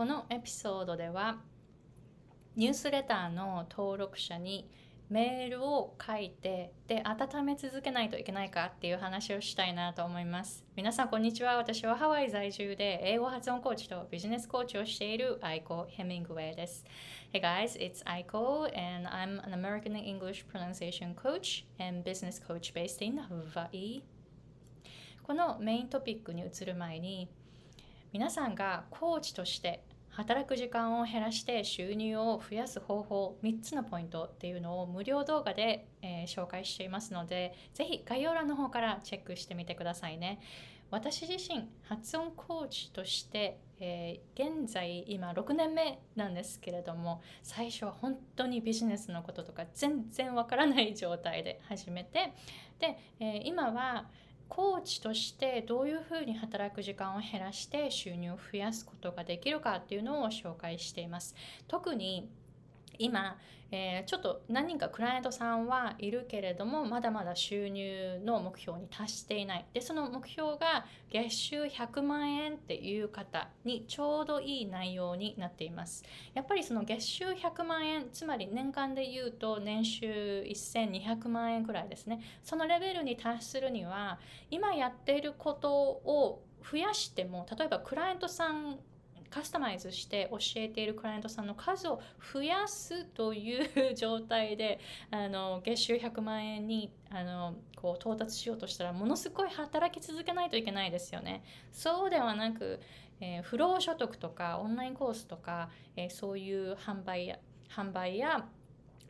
このエピソードではニュースレターの登録者にメールを書いてで温め続けないといけないかっていう話をしたいなと思います。皆さんこんにちは。私はハワイ在住で英語発音コーチとビジネスコーチをしているアイコ・ヘミングウェイです。Hey guys, it's Aiko and I'm an American English pronunciation coach and business coach based in Hawaii. このメイントピックに移る前に皆さんがコーチとして働く時間を減らして収入を増やす方法3つのポイントっていうのを無料動画で、えー、紹介していますのでぜひ概要欄の方からチェックしてみてくださいね。私自身発音コーチとして、えー、現在今6年目なんですけれども最初は本当にビジネスのこととか全然わからない状態で始めてで、えー、今はコーチとしてどういうふうに働く時間を減らして収入を増やすことができるかっていうのを紹介しています。特に今、えー、ちょっと何人かクライアントさんはいるけれどもまだまだ収入の目標に達していない。でその目標が月収100万円っていう方にちょうどいい内容になっています。やっぱりその月収100万円つまり年間で言うと年収1200万円くらいですね。そのレベルに達するには今やっていることを増やしても例えばクライアントさんカスタマイズして教えているクライアントさんの数を増やすという状態であの月収100万円にあのこう到達しようとしたらものすごい働き続けないといけないですよね。そうではなく、えー、不労所得とかオンラインコースとか、えー、そういう販売や販売や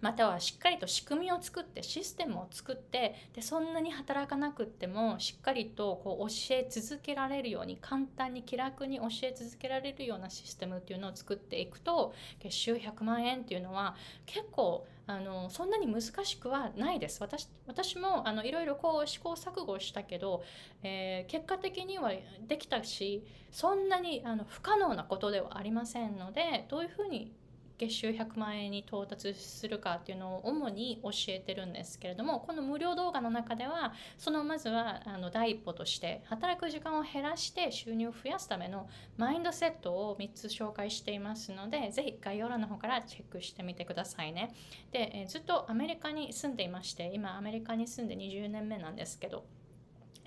またはしっかりと仕組みを作ってシステムを作ってでそんなに働かなくってもしっかりとこう教え続けられるように簡単に気楽に教え続けられるようなシステムっていうのを作っていくと月収100万円っていうのは結構あのそんなに難しくはないです。私私もあのいろいろこう試行錯誤したけど、えー、結果的にはできたしそんなにあの不可能なことではありませんのでどういうふうに月収100万円に到達するかっていうのを主に教えてるんですけれどもこの無料動画の中ではそのまずはあの第一歩として働く時間を減らして収入を増やすためのマインドセットを3つ紹介していますのでぜひ概要欄の方からチェックしてみてくださいね。で、えずっとアメリカに住んでいまして今アメリカに住んで20年目なんですけど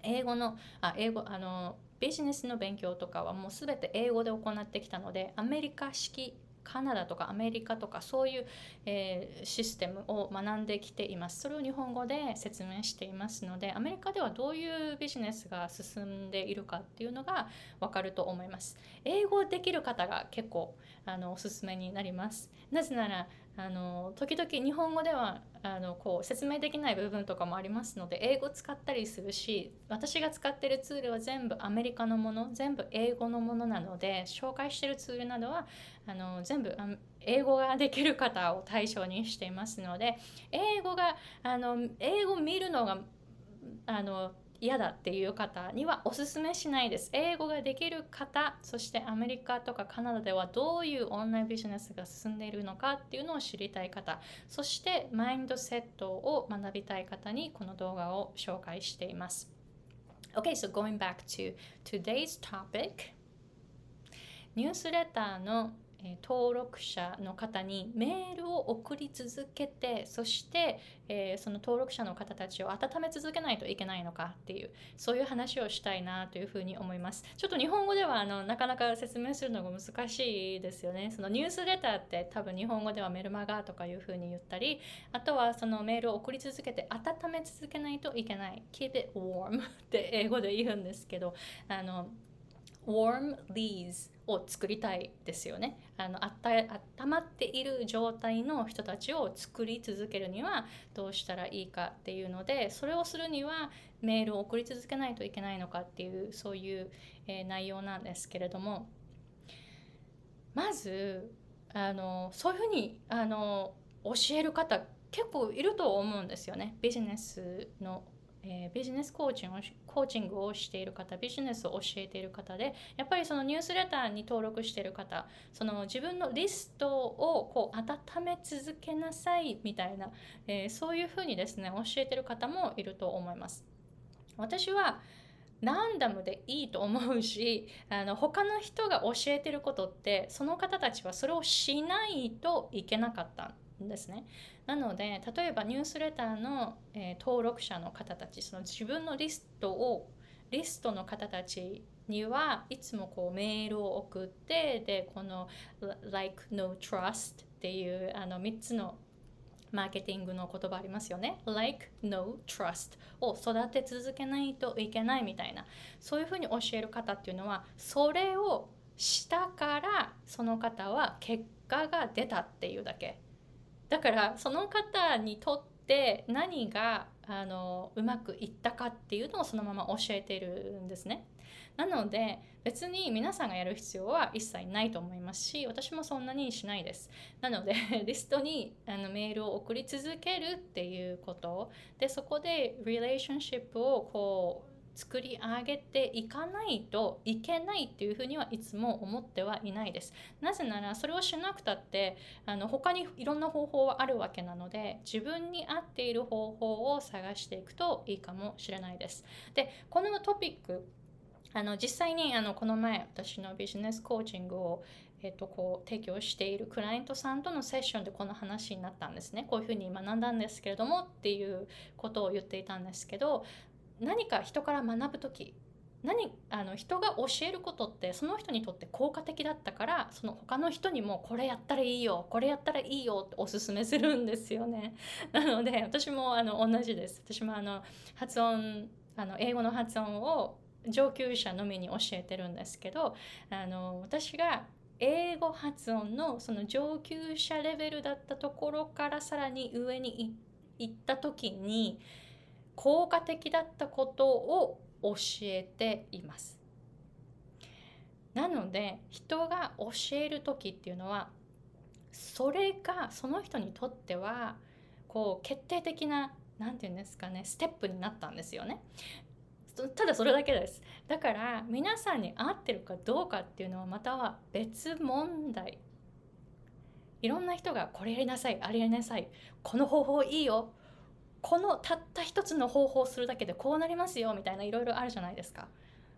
英語のあ英語あのビジネスの勉強とかはもう全て英語で行ってきたのでアメリカ式カナダとかアメリカとかそういう、えー、システムを学んできています。それを日本語で説明していますのでアメリカではどういうビジネスが進んでいるかっていうのが分かると思います。英語できる方が結構あのおすすめになります。なぜならあの時々日本語ではあのこう説明できない部分とかもありますので英語使ったりするし私が使ってるツールは全部アメリカのもの全部英語のものなので紹介してるツールなどはあの全部英語ができる方を対象にしていますので英語があの英語見るのがあの嫌だっていう方にはおすすめしないです。英語ができる方、そしてアメリカとかカナダではどういうオンラインビジネスが進んでいるのかっていうのを知りたい方、そしてマインドセットを学びたい方にこの動画を紹介しています。Okay, so going back to today's topic ニュースレターのえ登録者の方にメールを送り続けてそして、え、その登録者の方たちを温め続けないといけないのかっていうそういう話をしたいなというふうに思います。ちょっと日本語ではあのなかなか説明するのが難しいですよね。そのニュースレターって多分日本語ではメルマガとかいうふうに言ったりあとはそのメールを送り続けて温め続けないといけない keep it warm って英語で言うんですけどあの warm leads を作りたいですよね。あのあった温まっている状態の人たちを作り続けるにはどうしたらいいかっていうのでそれをするにはメールを送り続けないといけないのかっていうそういう、えー、内容なんですけれども。まずあのそういうふうにあの教える方結構いると思うんですよね。ビジネスのえー、ビジネスコーチングをコーチングをしている方ビジネスを教えている方でやっぱりそのニュースレターに登録している方その自分のリストをこう温め続けなさいみたいな、えー、そういうふうにですね教えてる方もいると思います。私はランダムでいいと思うしあの他の人が教えてることってその方たちはそれをしないといけなかったんですね。なので例えばニュースレターの、えー、登録者の方たちその自分のリストをリストの方たちにはいつもこうメールを送ってでこの like no trust っていうあの3つのマーケティングの言葉ありますよね。like, no, trust を育て続けないといけないみたいな。そういうふうに教える方っていうのは、それをしたからその方は結果が出たっていうだけ。だからその方にとって何があのうまくいったかっていうのをそのまま教えてるんですね。なので別に皆さんがやる必要は一切ないと思いますし私もそんなにしないです。なので リストにあのメールを送り続けるっていうことでそこでリレーションシップをこう作り上げていかないといけないっていうふうにはいつも思ってはいないです。なぜならそれをしなくたってあの他にいろんな方法はあるわけなので自分に合っている方法を探していくといいかもしれないです。でこのトピックあの実際にあのこの前私のビジネスコーチングをえっと、こう提供しているクライアントさんとのセッションでこの話になったんですね。こういうふうに学んだんですけれどもっていうことを言っていたんですけど何か人から学ぶ時何あの人が教えることってその人にとって効果的だったからその他の人にもこれやったらいいよこれやったらいいよっておすすめするんですよね。なので私もあの同じです。私もあの発音あの英語の発音を上級者のみに教えてるんですけどあの私が英語発音のその上級者レベルだったところからさらに上に行った時に効果的だったことを教えています。なので人が教える時っていうのはそれがその人にとってはこう決定的な何て言うんですかねステップになったんですよね。ただそれだけですだから皆さんに合ってるかどうかっていうのはまたは別問題いろんな人がこれやりなさいあれやりなさいこの方法いいよこのたった一つの方法をするだけでこうなりますよみたいないろいろあるじゃないですか。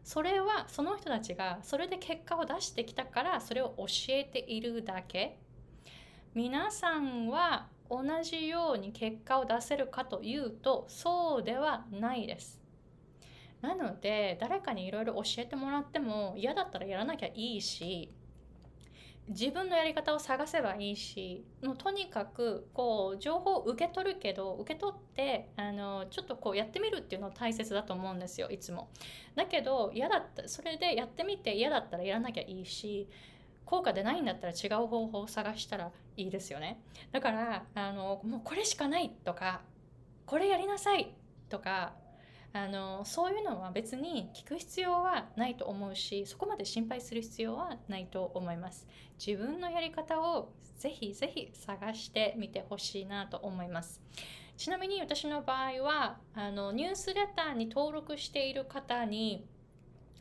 それはその人たちがそれで結果を出してきたからそれを教えているだけ。皆さんは同じように結果を出せるかというとそうではないです。なので誰かにいろいろ教えてもらっても嫌だったらやらなきゃいいし自分のやり方を探せばいいしもうとにかくこう情報を受け取るけど受け取ってあのちょっとこうやってみるっていうのは大切だと思うんですよいつも。だけど嫌だったそれでやってみて嫌だったらやらなきゃいいし効果でないんだったら違う方法を探したらいいですよね。だからあのもうこれしかないとかこれやりなさいとかあのそういうのは別に聞く必要はないと思うしそこまで心配する必要はないと思います。自分のやり方をぜひぜひ探してみてほしいなと思います。ちなみに私の場合はあのニュースレターに登録している方に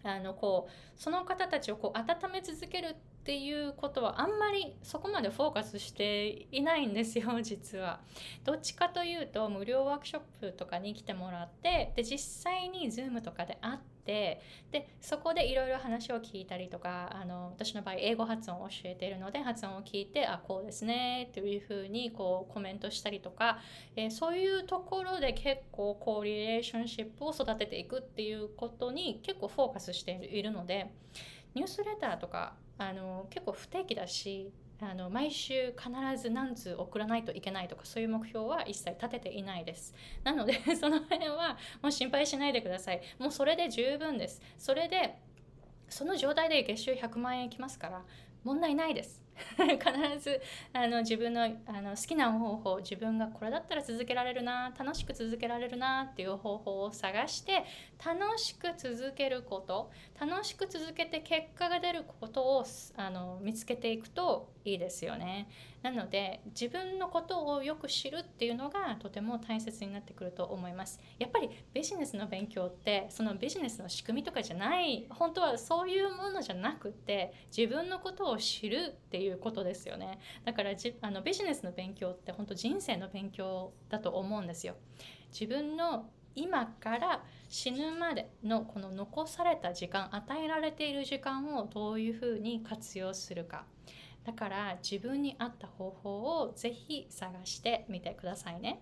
あのこうその方たちをこう温め続けるってっていうことはあんまりそこまでフォーカスしていないんですよ 実は。どっちかというと無料ワークショップとかに来てもらってで実際に Zoom とかで会ってでそこでいろいろ話を聞いたりとかあの私の場合英語発音を教えているので発音を聞いてあこうですねというふうにこうコメントしたりとか、えー、そういうところで結構こうリレーションシップを育てていくっていうことに結構フォーカスしているのでニュースレターとかあの結構不定期だしあの毎週必ず何通送らないといけないとかそういう目標は一切立てていないです。なので その辺はもう心配しないでください。もうそれで十分です。それでその状態で月収100万円いきますから問題ないです。必ずあの自分のあの好きな方法自分がこれだったら続けられるな楽しく続けられるなっていう方法を探して楽しく続けること楽しく続けて結果が出ることをあの見つけていくといいですよね。なので自分のことをよく知るっていうのがとても大切になってくると思います。やっぱりビジネスの勉強ってそのビジネスの仕組みとかじゃない本当はそういうものじゃなくて自分のことを知るっていういうことですよね。だからじあのビジネスの勉強って本当人生の勉強だと思うんですよ。自分の今から死ぬまでのこの残された時間与えられている時間をどういうふうに活用するかだから自分に合った方法をぜひ探してみてくださいね。